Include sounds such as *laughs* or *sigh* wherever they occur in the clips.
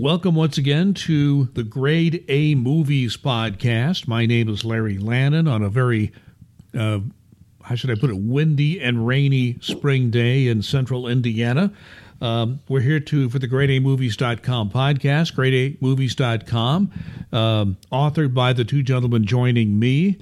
Welcome once again to the Grade A Movies podcast. My name is Larry Lannon on a very, uh, how should I put it, windy and rainy spring day in central Indiana. Um, we're here to for the GradeAMovies.com podcast, GradeAMovies.com, um, authored by the two gentlemen joining me,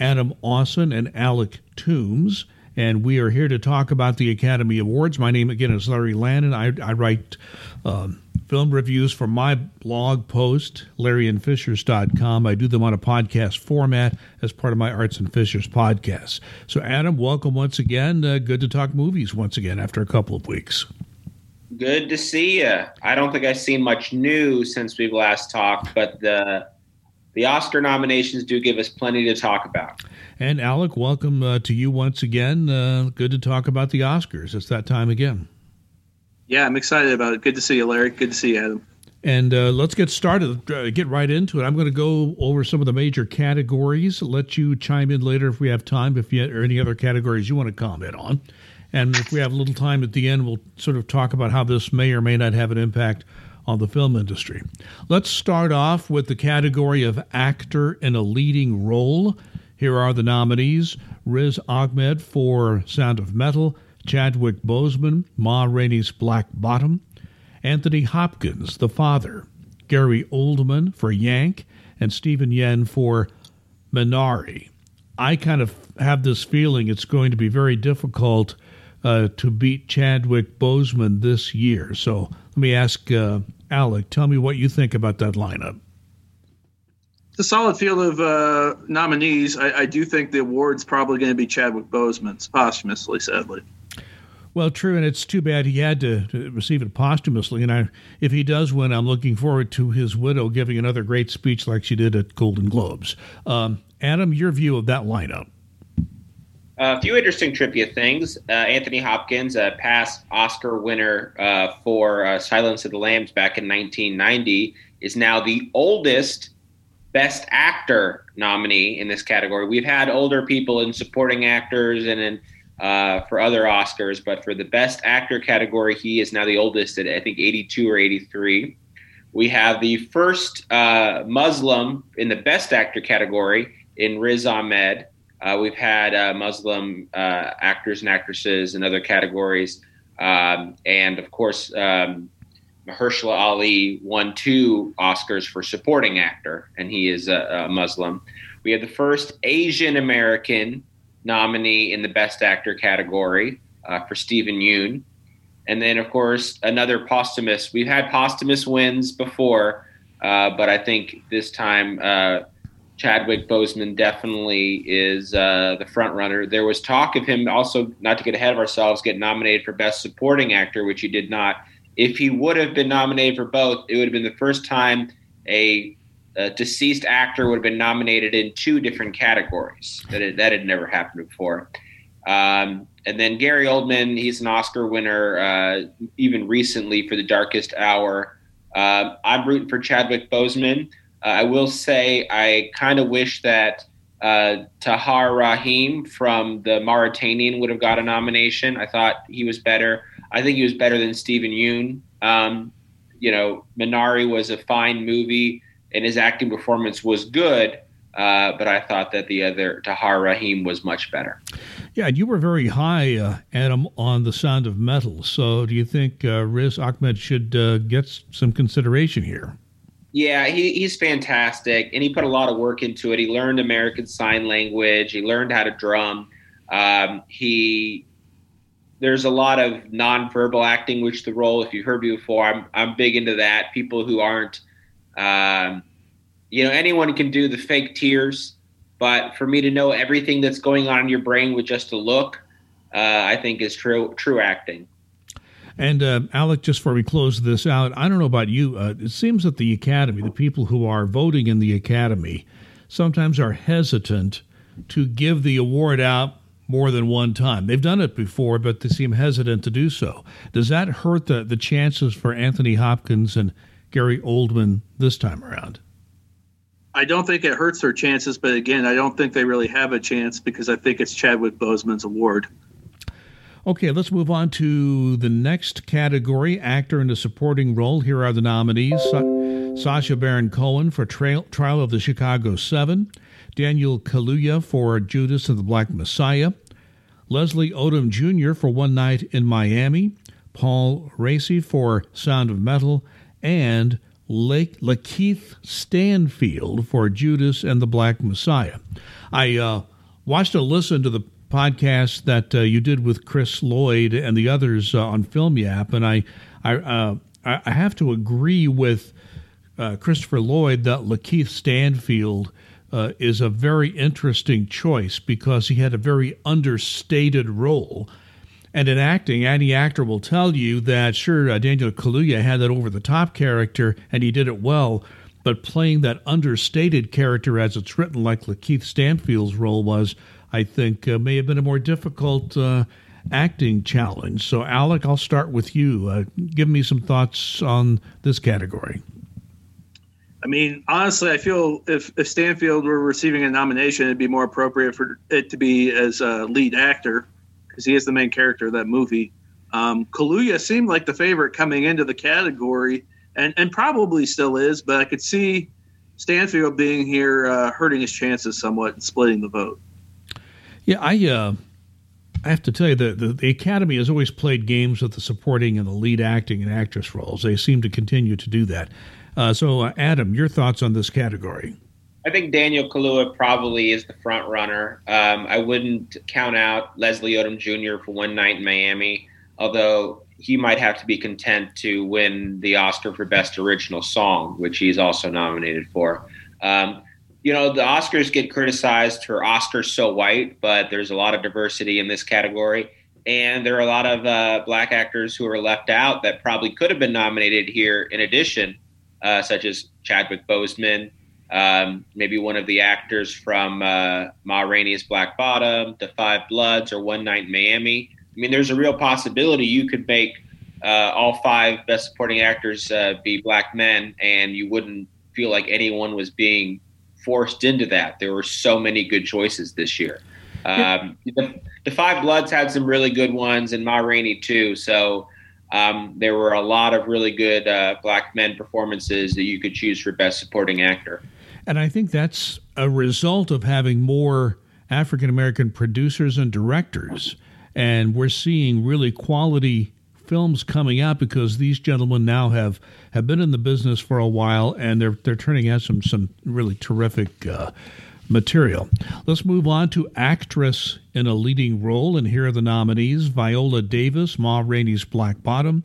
Adam Austin and Alec Toombs. And we are here to talk about the Academy Awards. My name again is Larry Lannon. I, I write um, film reviews for my blog post, larryandfishers.com. I do them on a podcast format as part of my Arts and Fishers podcast. So, Adam, welcome once again. Uh, good to talk movies once again after a couple of weeks. Good to see you. I don't think I've seen much new since we've last talked, but the the Oscar nominations do give us plenty to talk about. And Alec, welcome uh, to you once again. Uh, good to talk about the Oscars. It's that time again. Yeah, I'm excited about it. Good to see you, Larry. Good to see you, Adam. And uh, let's get started, uh, get right into it. I'm going to go over some of the major categories, let you chime in later if we have time, if you or any other categories you want to comment on. And if we have a little time at the end, we'll sort of talk about how this may or may not have an impact on the film industry. Let's start off with the category of actor in a leading role. Here are the nominees Riz Ahmed for Sound of Metal, Chadwick Boseman, Ma Rainey's Black Bottom, Anthony Hopkins, The Father, Gary Oldman for Mank, and Steven Yeun for Minari. I kind of have this feeling it's going to be very difficult uh, to beat Chadwick Boseman this year. So let me ask uh, Alec, tell me what you think about that lineup. The solid field of uh, nominees. I, I, do think the award's probably going to be Chadwick Boseman's posthumously, sadly. Well, true, and it's too bad he had to, to, receive it posthumously. And I, if he does win, I'm looking forward to his widow giving another great speech like she did at Golden Globes. Um, Adam, your view of that lineup? A few interesting trivia things. Uh, Anthony Hopkins, a past Oscar winner uh, for uh, Silence of the Lambs back in 1990, is now the oldest Best Actor nominee in this category. We've had older people in supporting actors and in uh, for other Oscars, but for the Best Actor category, he is now the oldest at I think 82 or 83. We have the first uh, Muslim in the Best Actor category in Riz Ahmed. Uh, we've had uh, Muslim uh, actors and actresses in other categories, um, and of course, um, Mahershala Ali won two Oscars for supporting actor, and he is a, a Muslim. We have the first Asian American nominee in the Best Actor category uh, for Steven Yeun. And then, of course, another posthumous. We've had posthumous wins before, uh, but I think this time uh, Chadwick Boseman definitely is uh, the front runner. There was talk of him also, not to get ahead of ourselves, get nominated for Best Supporting Actor, which he did not. If he would have been nominated for both, it would have been the first time a a deceased actor would have been nominated in two different categories. That had, that had never happened before. Um, and then Gary Oldman, he's an Oscar winner, uh, even recently for The Darkest Hour. Uh, I'm rooting for Chadwick Boseman. Uh, I will say I kind of wish that uh, Tahar Rahim from The Mauritanian would have got a nomination. I thought he was better. I think he was better than Steven Yeun. Um, you know, Minari was a fine movie and his acting performance was good. Uh, but I thought that the other Tahar Rahim was much better. Yeah, and you were very high, uh, Adam, on the Sound of Metal. So, do you think uh, Riz Ahmed should uh, get some consideration here? Yeah, he, he's fantastic, and he put a lot of work into it. He learned American Sign Language. He learned how to drum. Um, he there's a lot of nonverbal acting, which the role, if you've heard me before, I'm I'm big into that. People who aren't um, you know, anyone can do the fake tears, but for me to know everything that's going on in your brain with just a look, uh, I think is true true acting. And uh, Alec, just before we close this out, I don't know about you. Uh, it seems that the Academy, the people who are voting in the Academy, sometimes are hesitant to give the award out more than one time. They've done it before, but they seem hesitant to do so. Does that hurt the, the chances for Anthony Hopkins and Gary Oldman this time around? I don't think it hurts their chances, but again, I don't think they really have a chance because I think it's Chadwick Boseman's award. Okay, let's move on to the next category actor in a supporting role. Here are the nominees Sa- Sacha Baron Cohen for Trail, Trial of the Chicago Seven, Daniel Kaluuya for Judas and the Black Messiah, Leslie Odom Jr. for One Night in Miami, Paul Raci for Sound of Metal, and Lake Lakeith Stanfield for Judas and the Black Messiah. I uh, watched and listened to the podcast that uh, you did with Chris Lloyd and the others uh, on Film Yap, and I I, uh, I have to agree with uh, Christopher Lloyd that Lakeith Stanfield. Uh, is a very interesting choice because he had a very understated role. And in acting, any actor will tell you that, sure, uh, Daniel Kaluuya had that over the top character and he did it well, but playing that understated character as it's written, like Lakeith Stanfield's role was, I think uh, may have been a more difficult uh, acting challenge. So, Alec, I'll start with you. Uh, give me some thoughts on this category. I mean, honestly, I feel if, if Stanfield were receiving a nomination, it'd be more appropriate for it to be as a lead actor because he is the main character of that movie. Um, Kaluuya seemed like the favorite coming into the category, and, and probably still is, but I could see Stanfield being here uh, hurting his chances somewhat and splitting the vote. Yeah, I uh, I have to tell you that the, the Academy has always played games with the supporting and the lead acting and actress roles. They seem to continue to do that. Uh, so, uh, Adam, your thoughts on this category? I think Daniel Kaluuya probably is the front runner. Um, I wouldn't count out Leslie Odom Jr. for One Night in Miami, although he might have to be content to win the Oscar for Best Original Song, which he's also nominated for. Um, you know, the Oscars get criticized for Oscars so white, but there's a lot of diversity in this category. And there are a lot of uh, black actors who are left out that probably could have been nominated here in addition, uh, such as Chadwick Boseman, um, maybe one of the actors from uh, Ma Rainey's Black Bottom, The Five Bloods, or One Night in Miami. I mean, there's a real possibility you could make uh, all five best supporting actors uh, be black men, and you wouldn't feel like anyone was being forced into that. There were so many good choices this year. Um, the, the, Five Bloods had some really good ones, and Ma Rainey too. So um, there were a lot of really good uh, black men performances that you could choose for Best Supporting Actor. And I think that's a result of having more African American producers and directors. And we're seeing really quality films coming out because these gentlemen now have, have been in the business for a while and they're they're turning out some some really terrific uh, material. Let's move on to actress in a leading role, and here are the nominees: Viola Davis, Ma Rainey's Black Bottom,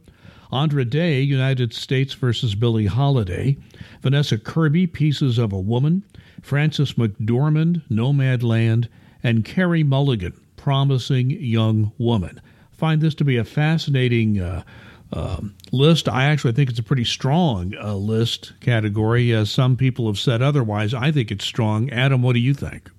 Andra Day, United States versus Billie Holiday, Vanessa Kirby, Pieces of a Woman, Frances McDormand, Nomadland, and Carey Mulligan, Promising Young Woman find this to be a fascinating uh, uh, list. I actually think it's a pretty strong uh, list category. As some people have said otherwise, I think it's strong. Adam, what do you think?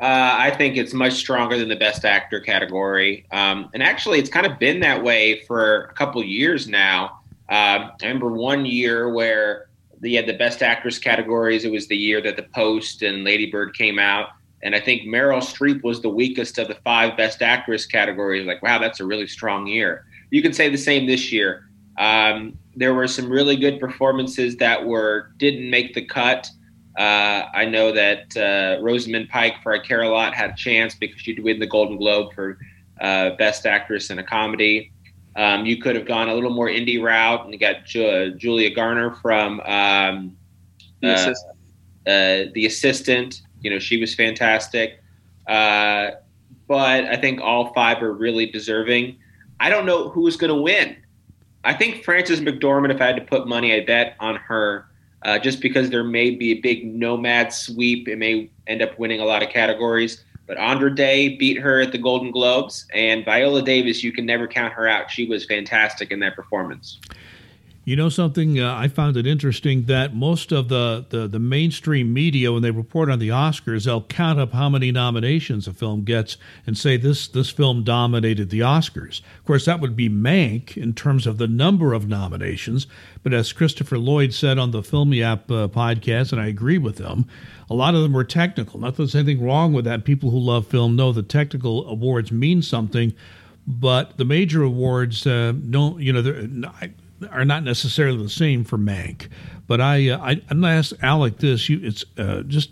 Uh, I think it's much stronger than the Best Actor category, um, and actually, it's kind of been that way for a couple years now. Um, I remember one year where they had the Best Actress categories. It was the year that The Post and Lady Bird came out, and I think Meryl Streep was the weakest of the five best actress categories. Like, wow, that's a really strong year. You can say the same this year. Um, there were some really good performances that were didn't make the cut. Uh, I know that uh, Rosamund Pike for I Care a Lot had a chance because she'd win the Golden Globe for uh, Best Actress in a Comedy. Um, you could have gone a little more indie route and got Ju- Julia Garner from um, the, assistant. Uh, the Assistant. You know, she was fantastic. Uh, but I think all five are really deserving. I don't know who is going to win. I think Frances McDormand, if I had to put money, I bet on her uh, just because there may be a big nomad sweep. It may end up winning a lot of categories. But Andra Day beat her at the Golden Globes, and Viola Davis, you can never count her out. She was fantastic in that performance. You know something? Uh, I found it interesting that most of the, the, the, mainstream media, when they report on the Oscars, they'll count up how many nominations a film gets and say this this film dominated the Oscars. Of course, that would be Mank in terms of the number of nominations. But as Christopher Lloyd said on the Film Yap uh, podcast, and I agree with him, a lot of them were technical. Not that there's anything wrong with that. People who love film know the technical awards mean something but the major awards uh, don't, you know, are not necessarily the same for Mank. But I, uh, I I'm going to ask Alec this. You, it's uh, just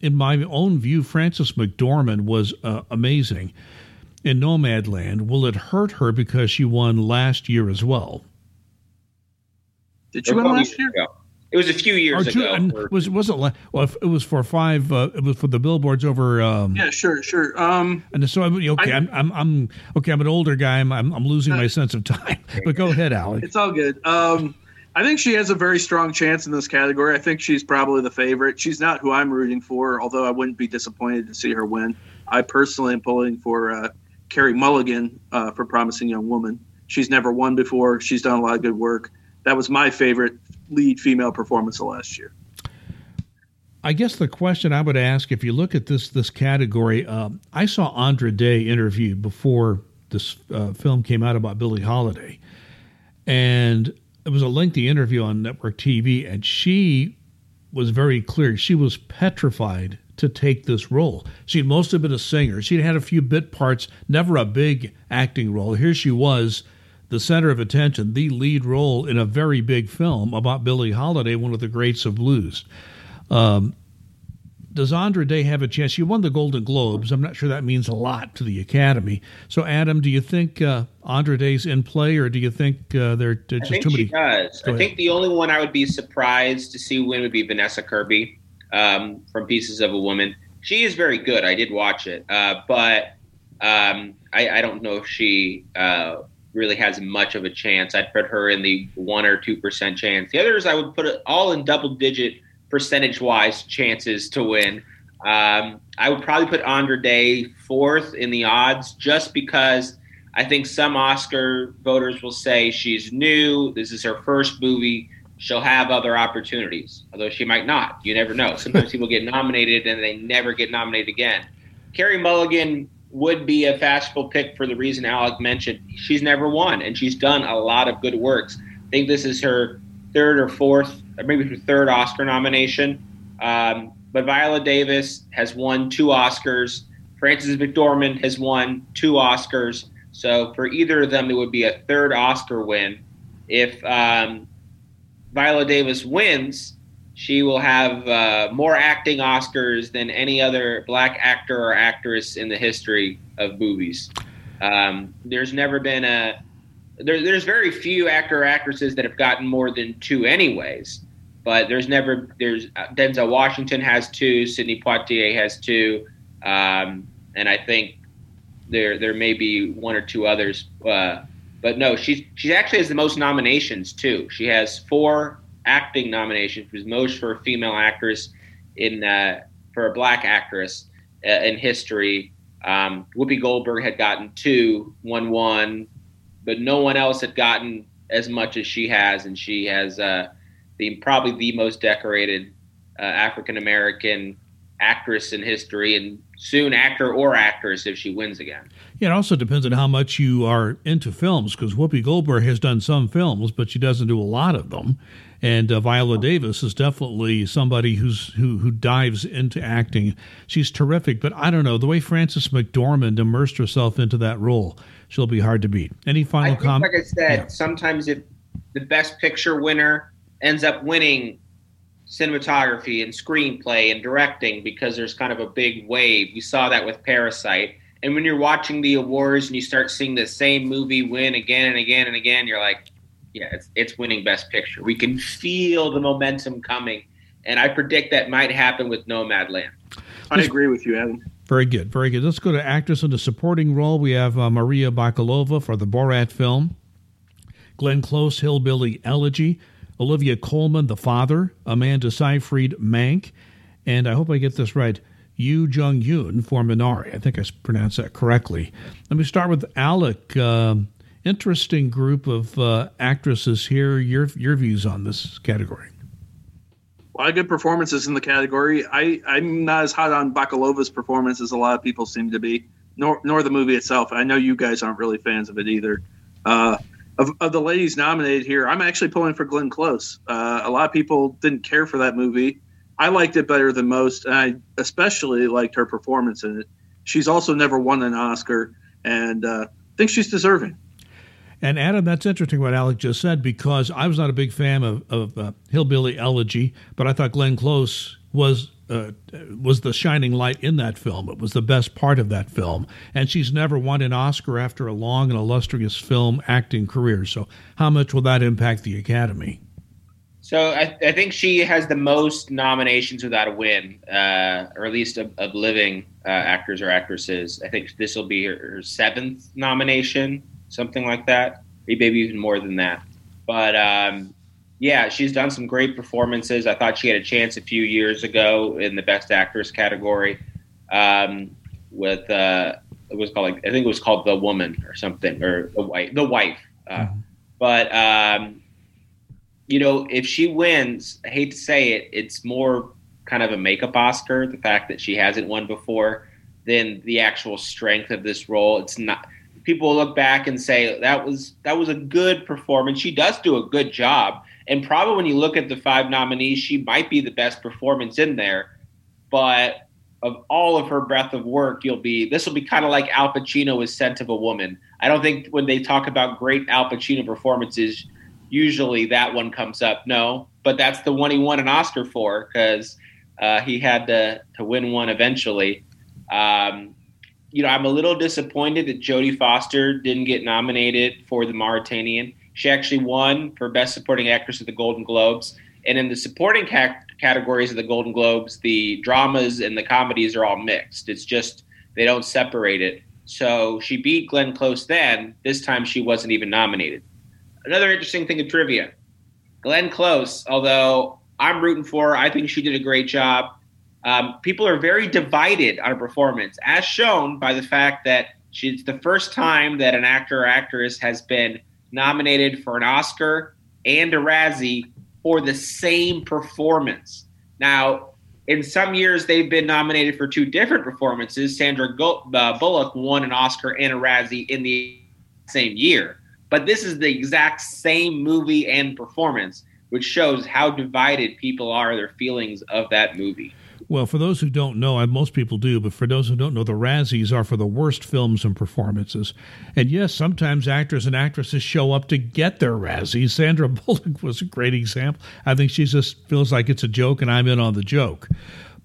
in my own view, Frances McDormand was uh, amazing in Nomadland. Will it hurt her because she won last year as well? Did she win last year? Ago. It was a few years two, ago. was was it? Well, it was for five. Uh, it was for the billboards over. Um, yeah, sure, sure. Um, and so I'm okay. I, am I'm, I'm okay. I'm an older guy. I'm I'm, I'm losing uh, my sense of time. *laughs* But go ahead, Alec. It's all good. Um, I think she has a very strong chance in this category. I think she's probably the favorite. She's not who I'm rooting for, although I wouldn't be disappointed to see her win. I personally am pulling for uh, Carey Mulligan uh, for Promising Young Woman. She's never won before. She's done a lot of good work. That was my favorite lead female performance of last year. I guess the question I would ask, if you look at this this category, uh, I saw Andra Day interviewed before this uh, film came out about Billie Holiday, and it was a lengthy interview on network TV, and she was very clear. She was petrified to take this role. She'd mostly been a singer. She'd had a few bit parts, never a big acting role. Here she was the center of attention, the lead role in a very big film about Billie Holiday, one of the greats of blues. Um, does Andra Day have a chance? She won the Golden Globes. I'm not sure that means a lot to the Academy. So, Adam, do you think uh, Andra Day's in play, or do you think uh, there, there's just too many? She does. I think the only one I would be surprised to see win would be Vanessa Kirby um, from Pieces of a Woman. She is very good. I did watch it, uh, but um, I, I, don't know if she uh, really has much of a chance. I'd put her in the one or two percent chance. The others I would put it all in double digit percentage wise chances to win. Um, I would probably put Andra Day fourth in the odds just because I think some Oscar voters will say she's new. This is her first movie. She'll have other opportunities, although she might not. You never know. Sometimes *laughs* people get nominated and they never get nominated again. Carey Mulligan would be a fashionable pick for the reason Alec mentioned. She's never won, and she's done a lot of good works. I think this is her third or fourth, or maybe her third Oscar nomination. Um, but Viola Davis has won two Oscars. Frances McDormand has won two Oscars. So for either of them, it would be a third Oscar win. If um, Viola Davis wins, she will have uh, more acting Oscars than any other black actor or actress in the history of movies. Um, there's never been a there, there's very few actor or actresses that have gotten more than two, anyways. But there's never there's uh, Denzel Washington has two, Sidney Poitier has two, um, and I think there there may be one or two others. Uh, but no, she's she actually has the most nominations too. She has four acting nomination, was most for a female actress in uh, for a black actress uh, in history. Um, Whoopi Goldberg had gotten two, one one, but no one else had gotten as much as she has, and she has uh, probably the most decorated uh, African American actress in history, and soon actor or actress if she wins again. Yeah, it also depends on how much you are into films, because Whoopi Goldberg has done some films, but she doesn't do a lot of them. And uh, Viola Davis is definitely somebody who's who who dives into acting. She's terrific, but I don't know the way Frances McDormand immersed herself into that role. She'll be hard to beat. Any final comment? Like I said, yeah. sometimes if the Best Picture winner ends up winning cinematography and screenplay and directing because there's kind of a big wave. We saw that with Parasite. And when you're watching the awards and you start seeing the same movie win again and again and again, you're like, yeah, it's, it's winning Best Picture. We can feel the momentum coming, and I predict that might happen with Nomadland. I agree with you, Adam. Very good, very good. Let's go to actress in the supporting role. We have uh, Maria Bakalova for the Borat film, Glenn Close, Hillbilly Elegy, Olivia Colman, The Father, Amanda Seyfried, Mank, and I hope I get this right, Yu Jung Yoon for Minari. I think I pronounced that correctly. Let me start with Alec. Uh, interesting group of uh, actresses here. Your your views on this category? A lot of good performances in the category. I I'm not as hot on Bakalova's performance as a lot of people seem to be, nor nor the movie itself. I know you guys aren't really fans of it either. Uh, of, of the ladies nominated here, I'm actually pulling for Glenn Close. Uh, a lot of people didn't care for that movie. I liked it better than most, and I especially liked her performance in it. She's also never won an Oscar, and uh, think she's deserving. And Adam, that's interesting what Alec just said because I was not a big fan of, of uh, Hillbilly Elegy, but I thought Glenn Close was uh, was the shining light in that film. It was the best part of that film, and she's never won an Oscar after a long and illustrious film acting career. So, how much will that impact the Academy? So, I, I think she has the most nominations without a win, uh, or at least of, of living uh, actors or actresses. I think this will be her, her seventh nomination something like that, maybe even more than that. But um, yeah, she's done some great performances. I thought she had a chance a few years ago in the Best Actress category um, with uh, it was called like I think it was called The Woman or something or the wife, the wife. Uh, mm-hmm. But um, you know, if she wins, I hate to say it, it's more kind of a makeup Oscar. The fact that she hasn't won before than the actual strength of this role. It's not people look back and say that was that was a good performance. She does do a good job, and probably when you look at the five nominees, she might be the best performance in there. But of all of her breadth of work, you'll be this will be kind of like Al Pacino is Scent of a Woman. I don't think when they talk about great Al Pacino performances, usually that one comes up. No, but that's the one he won an Oscar for because uh, he had to to win one eventually. Um, you know, I'm a little disappointed that Jodie Foster didn't get nominated for The Mauritanian. She actually won for Best Supporting Actress at the Golden Globes. And in the supporting ca- categories of the Golden Globes, the dramas and the comedies are all mixed. It's just they don't separate it. So she beat Glenn Close then. This time she wasn't even nominated. Another interesting thing of trivia Glenn Close, although I'm rooting for her, I think she did a great job. Um, people are very divided on a performance, as shown by the fact that she's the first time that an actor or actress has been nominated for an Oscar and a Razzie for the same performance. Now, in some years, they've been nominated for two different performances. Sandra uh, Bullock won an Oscar and a Razzie in the same year. But this is the exact same movie and performance, which shows how divided people are, their feelings of that movie. Well, for those who don't know, most people do, but for those who don't know, the Razzies are for the worst films and performances. And yes, sometimes actors and actresses show up to get their Razzies. *laughs* Sandra Bullock was a great example. I think she just feels like it's a joke, and I'm in on the joke.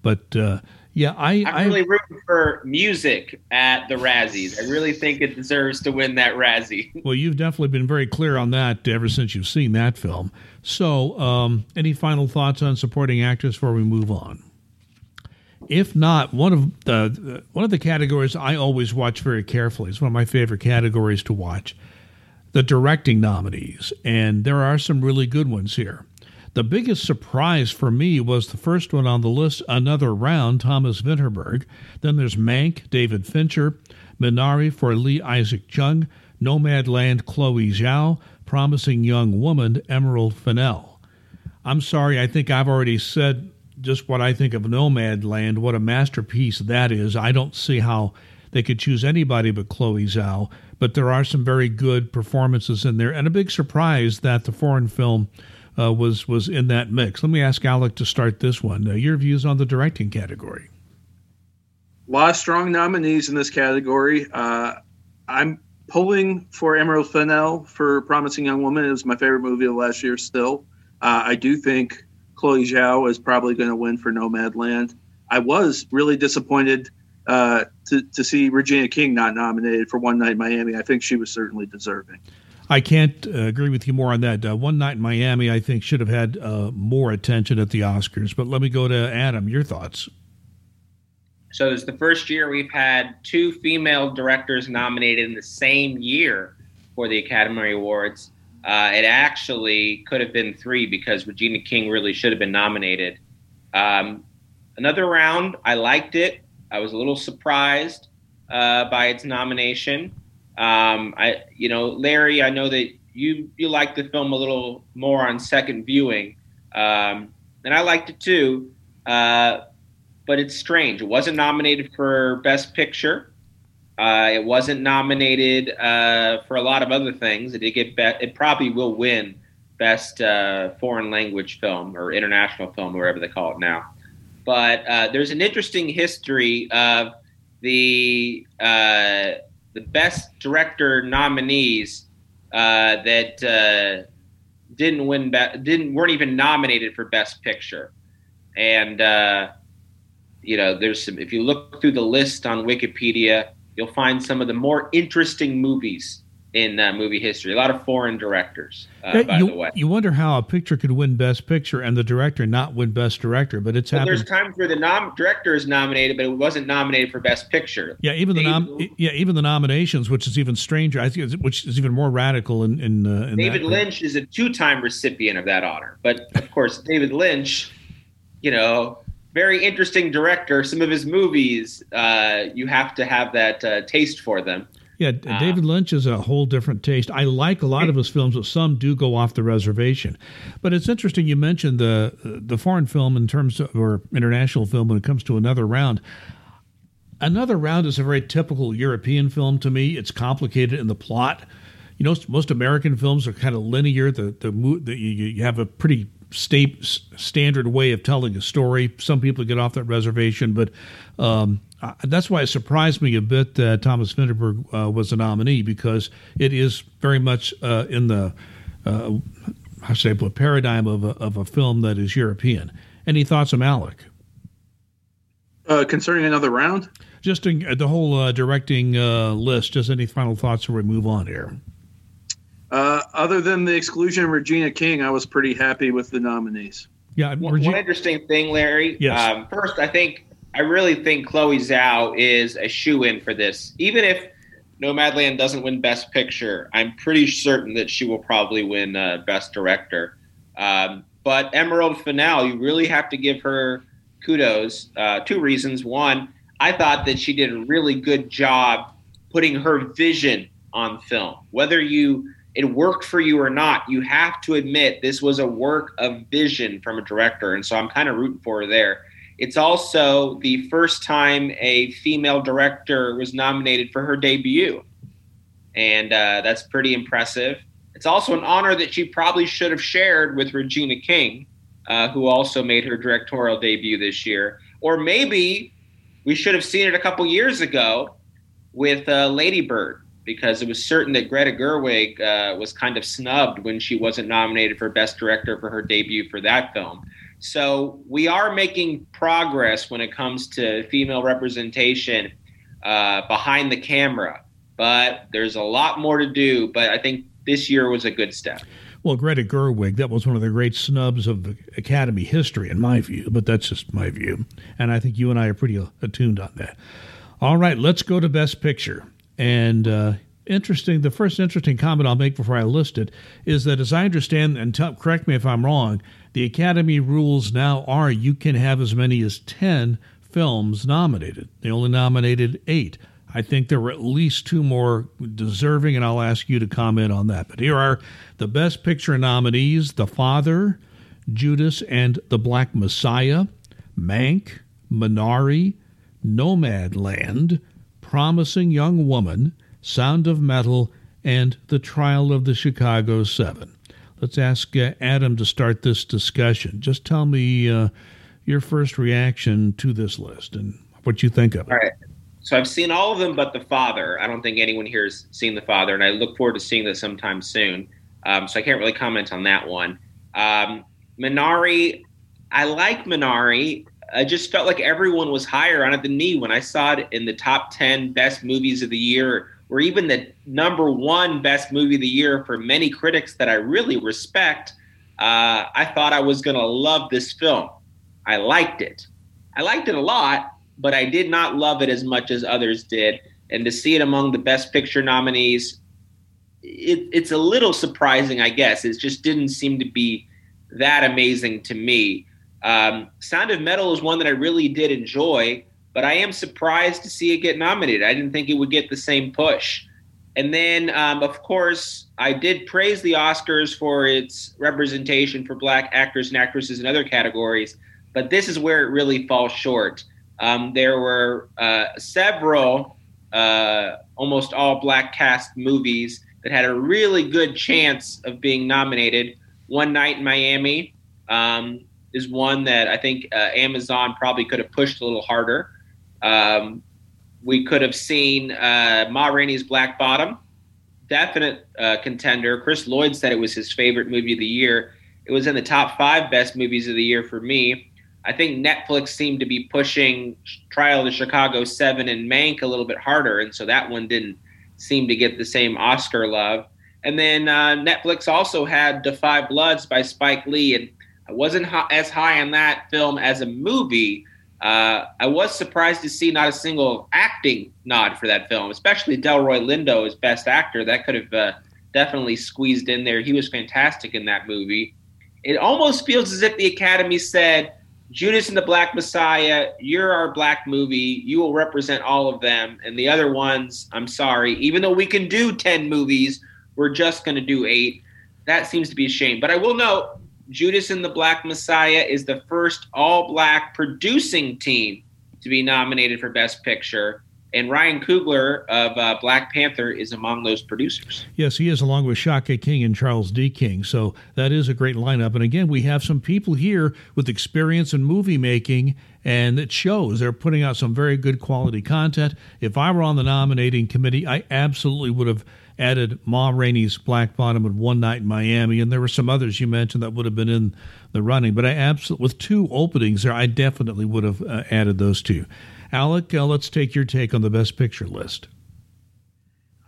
But uh, yeah, I, I'm really rooting for music at the Razzies. I really think it deserves to win that Razzie. *laughs* Well, you've definitely been very clear on that ever since you've seen that film. So, um, any final thoughts on supporting actors before we move on? If not, one of the one of the categories I always watch very carefully is one of my favorite categories to watch. The directing nominees, and there are some really good ones here. The biggest surprise for me was the first one on the list, Another Round, Thomas Vinterberg. Then there's Mank, David Fincher, Minari for Lee Isaac Chung, Nomadland, Chloe Zhao, Promising Young Woman, Emerald Fennell. I'm sorry, I think I've already said just what I think of Nomadland, what a masterpiece that is. I don't see how they could choose anybody but Chloe Zhao, but there are some very good performances in there, and a big surprise that the foreign film uh, was was in that mix. Let me ask Alec to start this one. Uh, your views on the directing category? A lot of strong nominees in this category. Uh, I'm pulling for Emerald Fennell for Promising Young Woman. It was my favorite movie of last year. Still, uh, I do think Chloe Zhao is probably going to win for Nomadland. I was really disappointed uh, to, to see Regina King not nominated for One Night in Miami. I think she was certainly deserving. I can't uh, agree with you more on that. Uh, One Night in Miami, I think, should have had uh, more attention at the Oscars. But let me go to Adam. Your thoughts? So it's the first year we've had two female directors nominated in the same year for the Academy Awards. Uh, it actually could have been three because Regina King really should have been nominated. Um, another round, I liked it. I was a little surprised uh, by its nomination. Um, I, you know, Larry, I know that you you liked the film a little more on second viewing, um, and I liked it too. Uh, but it's strange. It wasn't nominated for Best Picture. Uh, it wasn't nominated uh, for a lot of other things. It did get be- it probably will win best uh, foreign language film or international film, wherever they call it now. But uh, there's an interesting history of the uh, the best director nominees uh, that didn't win, be- didn't weren't even nominated for Best Picture, and you know, there's some. If you look through the list on Wikipedia, you'll find some of the more interesting movies in uh, movie history. A lot of foreign directors, uh, by you, the way. You wonder how a picture could win Best Picture and the director not win Best Director, but it's But happened. there's times where the nom- director is nominated, but it wasn't nominated for Best Picture. Yeah, even the nom- yeah, even the nominations, which is even stranger. I think, which is even more radical in in, uh, in David. Lynch is a two-time recipient of that honor, but of course, David Lynch, you know, very interesting director. Some of his movies, uh, you have to have that uh, taste for them. Yeah, Uh, David Lynch is a whole different taste. I like a lot of his films, but some do go off the reservation. But it's interesting you mentioned the the foreign film in terms of or international film when it comes to another round. Another round is a very typical European film to me. It's complicated in the plot. You know, most American films are kind of linear. The the, the you, you have a pretty sta- standard way of telling a story. Some people get off that reservation, but um, uh, that's why it surprised me a bit that Thomas Vinterberg uh, was a nominee because it is very much uh, in the uh, how should I put paradigm of a, of a film that is European. Any thoughts on Alec? Uh, concerning another round, Just in, uh, the whole uh, directing uh, list. Just any final thoughts before we move on here? Uh, other than the exclusion of Regina King, I was pretty happy with the nominees. Yeah, One, Regi- one interesting thing, Larry. Yes. Um, first, I think I really think Chloe Zhao is a shoe in for this. Even if Nomadland doesn't win Best Picture, I'm pretty certain that she will probably win uh, Best Director. Um, but Emerald Fennell, you really have to give her kudos. Uh, two reasons. One, I thought that she did a really good job putting her vision on film. Whether you it worked for you or not, you have to admit this was a work of vision from a director, and so I'm kind of rooting for her there. It's also the first time a female director was nominated for her debut, and uh, that's pretty impressive. It's also an honor that she probably should have shared with Regina King, uh, who also made her directorial debut this year. Or maybe we should have seen it a couple years ago with uh, Lady Bird, because it was certain that Greta Gerwig uh, was kind of snubbed when she wasn't nominated for Best Director for her debut for that film. So we are making progress when it comes to female representation uh, behind the camera, but there's a lot more to do. But I think this year was a good step. Well, Greta Gerwig, that was one of the great snubs of Academy history, in my view, but that's just my view. And I think you and I are pretty attuned on that. All right, let's go to Best Picture. And uh, interesting, the first interesting comment I'll make before I list it is that, as I understand, and tell, correct me if I'm wrong, the Academy rules now are you can have as many as 10 films nominated. They only nominated eight. I think there were at least two more deserving, and I'll ask you to comment on that. But here are the Best Picture nominees The Father, Judas and the Black Messiah, Mank, Minari, Nomadland, Promising Young Woman, Sound of Metal, and The Trial of the Chicago Seven. Let's ask uh, Adam to start this discussion. Just tell me uh, your first reaction to this list and what you think of it. All right. So I've seen all of them but The Father. I don't think anyone here has seen The Father, and I look forward to seeing this sometime soon. Um, so I can't really comment on that one. Um, Minari, I like Minari. I just felt like everyone was higher on it than me when I saw it in the top 10 best movies of the year, or even the number one best movie of the year for many critics that I really respect. Uh, I thought I was going to love this film. I liked it. I liked it a lot, but I did not love it as much as others did. And to see it among the Best Picture nominees, it, it's a little surprising, I guess. It just didn't seem to be that amazing to me. Um, Sound of Metal is one that I really did enjoy, but I am surprised to see it get nominated. I didn't think it would get the same push. And then, um, of course, I did praise the Oscars for its representation for black actors and actresses in other categories, but this is where it really falls short. Um, there were uh, several, uh, almost all black cast movies that had a really good chance of being nominated. One Night in Miami um, is one that I think uh, Amazon probably could have pushed a little harder. Um, we could have seen uh, Ma Rainey's Black Bottom, definite uh, contender. Chris Lloyd said it was his favorite movie of the year. It was in the top five best movies of the year for me. I think Netflix seemed to be pushing Trial of the Chicago Seven and Mank a little bit harder, and so that one didn't seem to get the same Oscar love. And then uh, Netflix also had 5 Bloods by Spike Lee, and I wasn't as high on that film as a movie. Uh, I was surprised to see not a single acting nod for that film, especially Delroy Lindo as Best Actor. That could have uh, definitely squeezed in there. He was fantastic in that movie. It almost feels as if the Academy said, Judas and the Black Messiah, you're our black movie. You will represent all of them. And the other ones, I'm sorry, even though we can do 10 movies, we're just going to do eight. That seems to be a shame. But I will note Judas and the Black Messiah is the first all black producing team to be nominated for Best Picture. And Ryan Coogler of uh, Black Panther is among those producers. Yes, he is, along with Shaka King and Charles D. King. So that is a great lineup. And again, we have some people here with experience in movie making, and it shows. They're putting out some very good quality content. If I were on the nominating committee, I absolutely would have added Ma Rainey's Black Bottom and One Night in Miami, and there were some others you mentioned that would have been in the running. But I absolutely, with two openings there, I definitely would have uh, added those two. Alec, uh, let's take your take on the Best Picture list.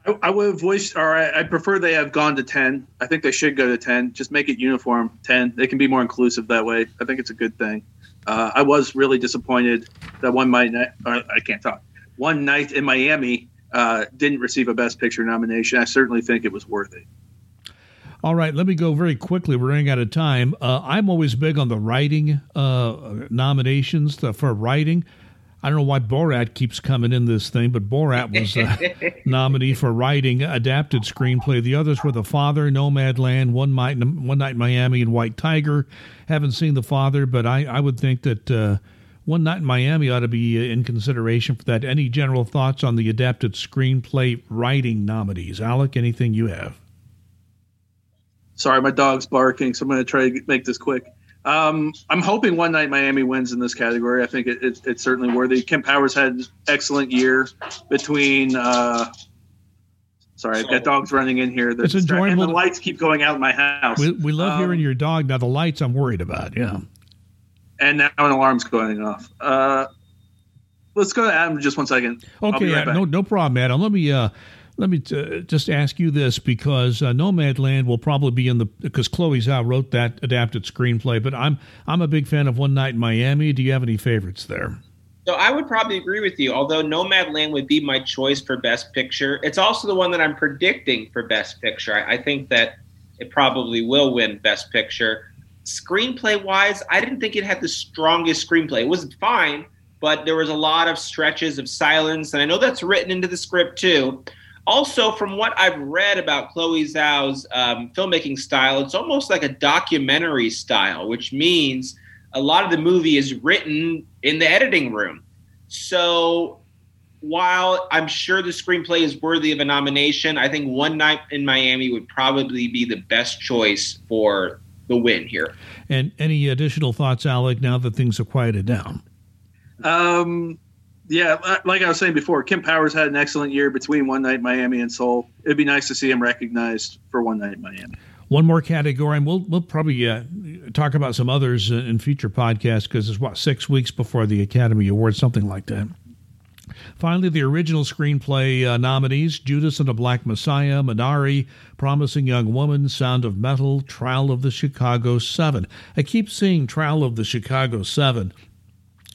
I, I would have voiced, or I, I, prefer they have gone to 10. I think they should go to 10. Just make it uniform 10. They can be more inclusive that way. I think it's a good thing. Uh, I was really disappointed that one night, I can't talk, one night in Miami uh, didn't receive a Best Picture nomination. I certainly think it was worth it. All right, let me go very quickly. We're running out of time. Uh, I'm always big on the writing uh, nominations for writing. I don't know why Borat keeps coming in this thing, but Borat was a *laughs* nominee for writing adapted screenplay. The others were The Father, Nomadland, One Night, One Night in Miami, and White Tiger. Haven't seen The Father, but I, I would think that uh, One Night in Miami ought to be uh, in consideration for that. Any general thoughts on the adapted screenplay writing nominees? Alec, anything you have? Sorry, my dog's barking, so I'm going to try to make this quick. Um, I'm hoping One Night Miami wins in this category. I think it, it, it's certainly worthy. Kemp Powers had an excellent year between. Uh, sorry, I've got dogs running in here. It's enjoyable. And the lights keep going out in my house. We, we love um, hearing your dog. Now the lights, I'm worried about. Yeah. And now an alarm's going off. Uh, let's go to Adam just one second. Okay, right no, no problem, Adam. Let me uh, let me t- uh, just ask you this because uh, Nomadland will probably be in the because Chloe Zhao wrote that adapted screenplay. But I'm I'm a big fan of One Night in Miami. Do you have any favorites there? So I would probably agree with you. Although Nomadland would be my choice for Best Picture, it's also the one that I'm predicting for Best Picture. I, I think that it probably will win Best Picture. Screenplay wise, I didn't think it had the strongest screenplay. It was fine, but there was a lot of stretches of silence, and I know that's written into the script too. Also, from what I've read about Chloe Zhao's um, filmmaking style, it's almost like a documentary style, which means a lot of the movie is written in the editing room. So while I'm sure the screenplay is worthy of a nomination, I think One Night in Miami would probably be the best choice for the win here. And any additional thoughts, Alec, now that things have quieted down? Um, yeah, uh, like I was saying before, Kemp Powers had an excellent year between One Night Miami and Soul. It'd be nice to see him recognized for One Night Miami. One more category, and we'll we'll probably uh, talk about some others in future podcasts because it's what six weeks before the Academy Awards, something like that. Finally, the original screenplay uh, nominees Judas and the Black Messiah, Minari, Promising Young Woman, Sound of Metal, Trial of the Chicago Seven. I keep seeing Trial of the Chicago Seven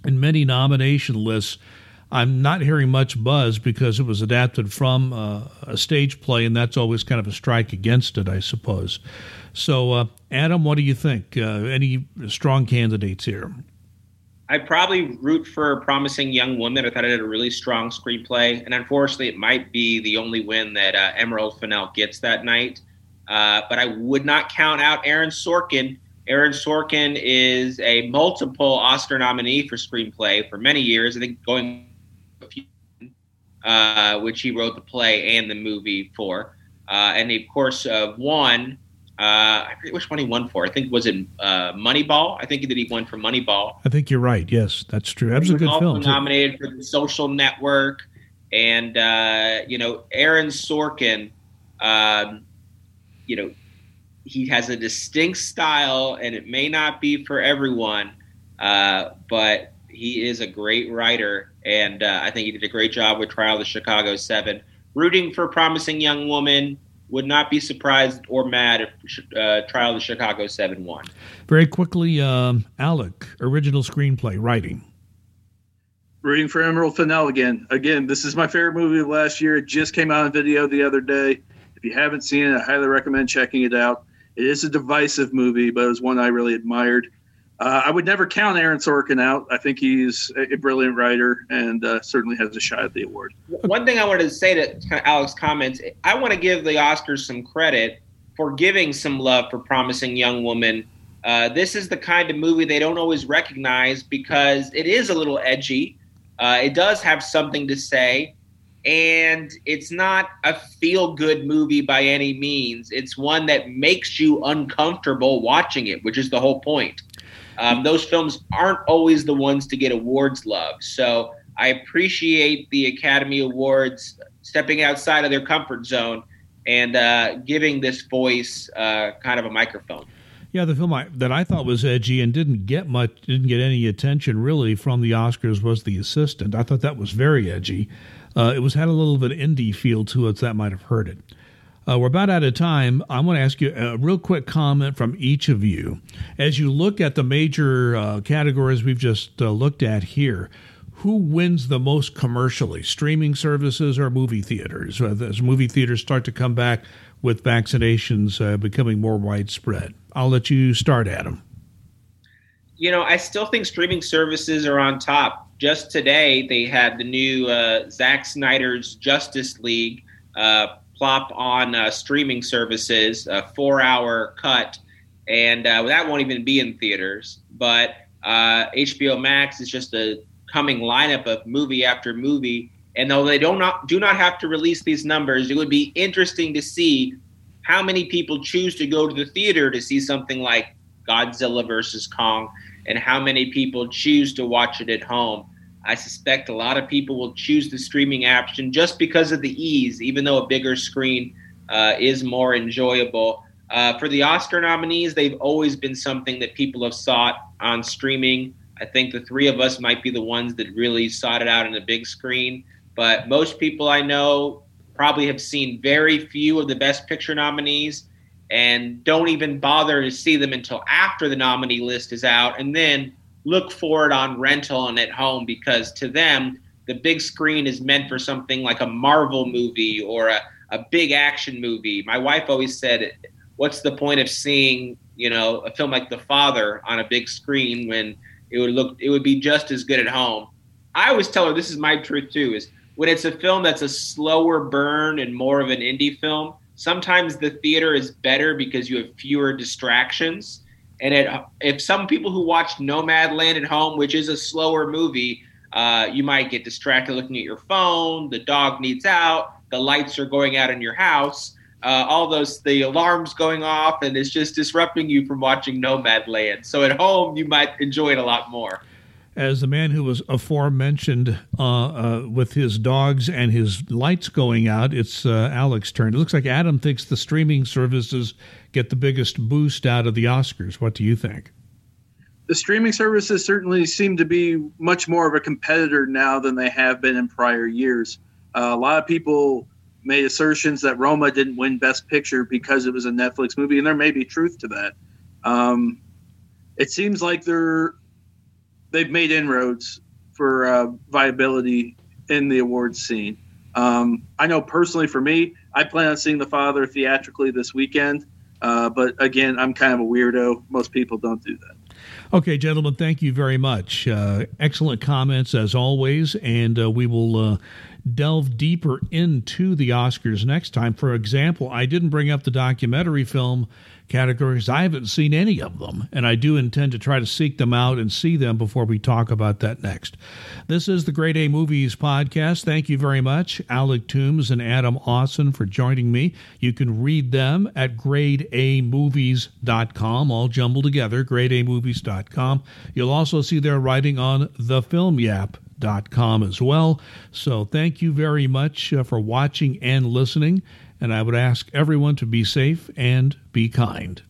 in many nomination lists I'm not hearing much buzz because it was adapted from uh, a stage play, and that's always kind of a strike against it, I suppose. So, uh, Adam, what do you think? Uh, any strong candidates here? I'd probably root for a Promising Young Woman. I thought it had a really strong screenplay, and unfortunately, it might be the only win that uh, Emerald Fennell gets that night. Uh, but I would not count out Aaron Sorkin. Aaron Sorkin is a multiple Oscar nominee for screenplay for many years. I think going uh, which he wrote the play and the movie for. Uh, and of course, uh, won. Uh, I forget which one he won for. I think was it uh, Moneyball. I think that he won for Moneyball. I think you're right. Yes, that's true. That was, was a good also film. Nominated too. for The Social Network. And uh, you know, Aaron Sorkin, um, you know, he has a distinct style, and it may not be for everyone, uh, but he is a great writer, and uh, I think he did a great job with Trial of the Chicago Seven. Rooting for a Promising Young Woman, would not be surprised or mad if uh, Trial of the Chicago 7 1. Very quickly, um, Alec, original screenplay, writing. Rooting for Emerald Fennell again. Again, this is my favorite movie of last year. It just came out on video the other day. If you haven't seen it, I highly recommend checking it out. It is a divisive movie, but it was one I really admired. Uh, I would never count Aaron Sorkin out. I think he's a brilliant writer and uh, certainly has a shot at the award. One thing I wanted to say to Alex's comments, I want to give the Oscars some credit for giving some love for Promising Young Woman. Uh, this is the kind of movie they don't always recognize because it is a little edgy. Uh, it does have something to say, and it's not a feel good movie by any means. It's one that makes you uncomfortable watching it, which is the whole point. Um, those films aren't always the ones to get awards love. So I appreciate the Academy Awards stepping outside of their comfort zone and uh, giving this voice uh, kind of a microphone. Yeah, the film I, that I thought was edgy and didn't get much, didn't get any attention really from the Oscars was The Assistant. I thought that was very edgy. Uh, it was had a little bit indie feel to it, so that might have hurt it. Uh, we're about out of time. I want to ask you a real quick comment from each of you. As you look at the major uh, categories we've just uh, looked at here, who wins the most commercially, streaming services or movie theaters? Uh, as movie theaters start to come back with vaccinations uh, becoming more widespread. I'll let you start, Adam. You know, I still think streaming services are on top. Just today, they had the new uh, Zack Snyder's Justice League plop on uh, streaming services, a four hour cut, and uh, that won't even be in theaters. But uh, HBO Max is just a coming lineup of movie after movie. And though they don't not, do not have to release these numbers, it would be interesting to see how many people choose to go to the theater to see something like Godzilla versus Kong, and how many people choose to watch it at home. I suspect a lot of people will choose the streaming option just because of the ease, even though a bigger screen uh, is more enjoyable. Uh, for the Oscar nominees, they've always been something that people have sought on streaming. I think the three of us might be the ones that really sought it out in a big screen. But most people I know probably have seen very few of the Best Picture nominees and don't even bother to see them until after the nominee list is out. And then look for it on rental and at home because to them, the big screen is meant for something like a Marvel movie or a, a big action movie. My wife always said, What's the point of seeing, you know, a film like The Father on a big screen when it would look it would be just as good at home? I always tell her this is my truth too, is when it's a film that's a slower burn and more of an indie film, sometimes the theater is better because you have fewer distractions and it, if some people who watched Nomadland at home, which is a slower movie, uh, you might get distracted looking at your phone. The dog needs out. The lights are going out in your house. Uh, all those the alarms going off, and it's just disrupting you from watching Nomadland. So at home, you might enjoy it a lot more as the man who was aforementioned uh, uh, with his dogs and his lights going out, it's uh, Alec's turn. It looks like Adam thinks the streaming services get the biggest boost out of the Oscars. What do you think? The streaming services certainly seem to be much more of a competitor now than they have been in prior years. Uh, a lot of people made assertions that Roma didn't win Best Picture because it was a Netflix movie, and there may be truth to that. Um, it seems like they're they've made inroads for uh, viability in the awards scene. Um, I know personally for me, I plan on seeing The Father theatrically this weekend. Uh, but again, I'm kind of a weirdo. Most people don't do that. Okay, gentlemen, thank you very much. Uh, excellent comments as always, and uh, we will uh, delve deeper into the Oscars next time. For example, I didn't bring up the documentary film categories. I haven't seen any of them, and I do intend to try to seek them out and see them before we talk about that next. This is the Grade A Movies podcast. Thank you very much, Alec Toombs and Adam Austin, for joining me. You can read them at gradeamovies.com, all jumbled together, gradeamovies.com. You'll also see their writing on the Film Yap com as well. So thank you very much uh, for watching and listening. And I would ask everyone to be safe and be kind.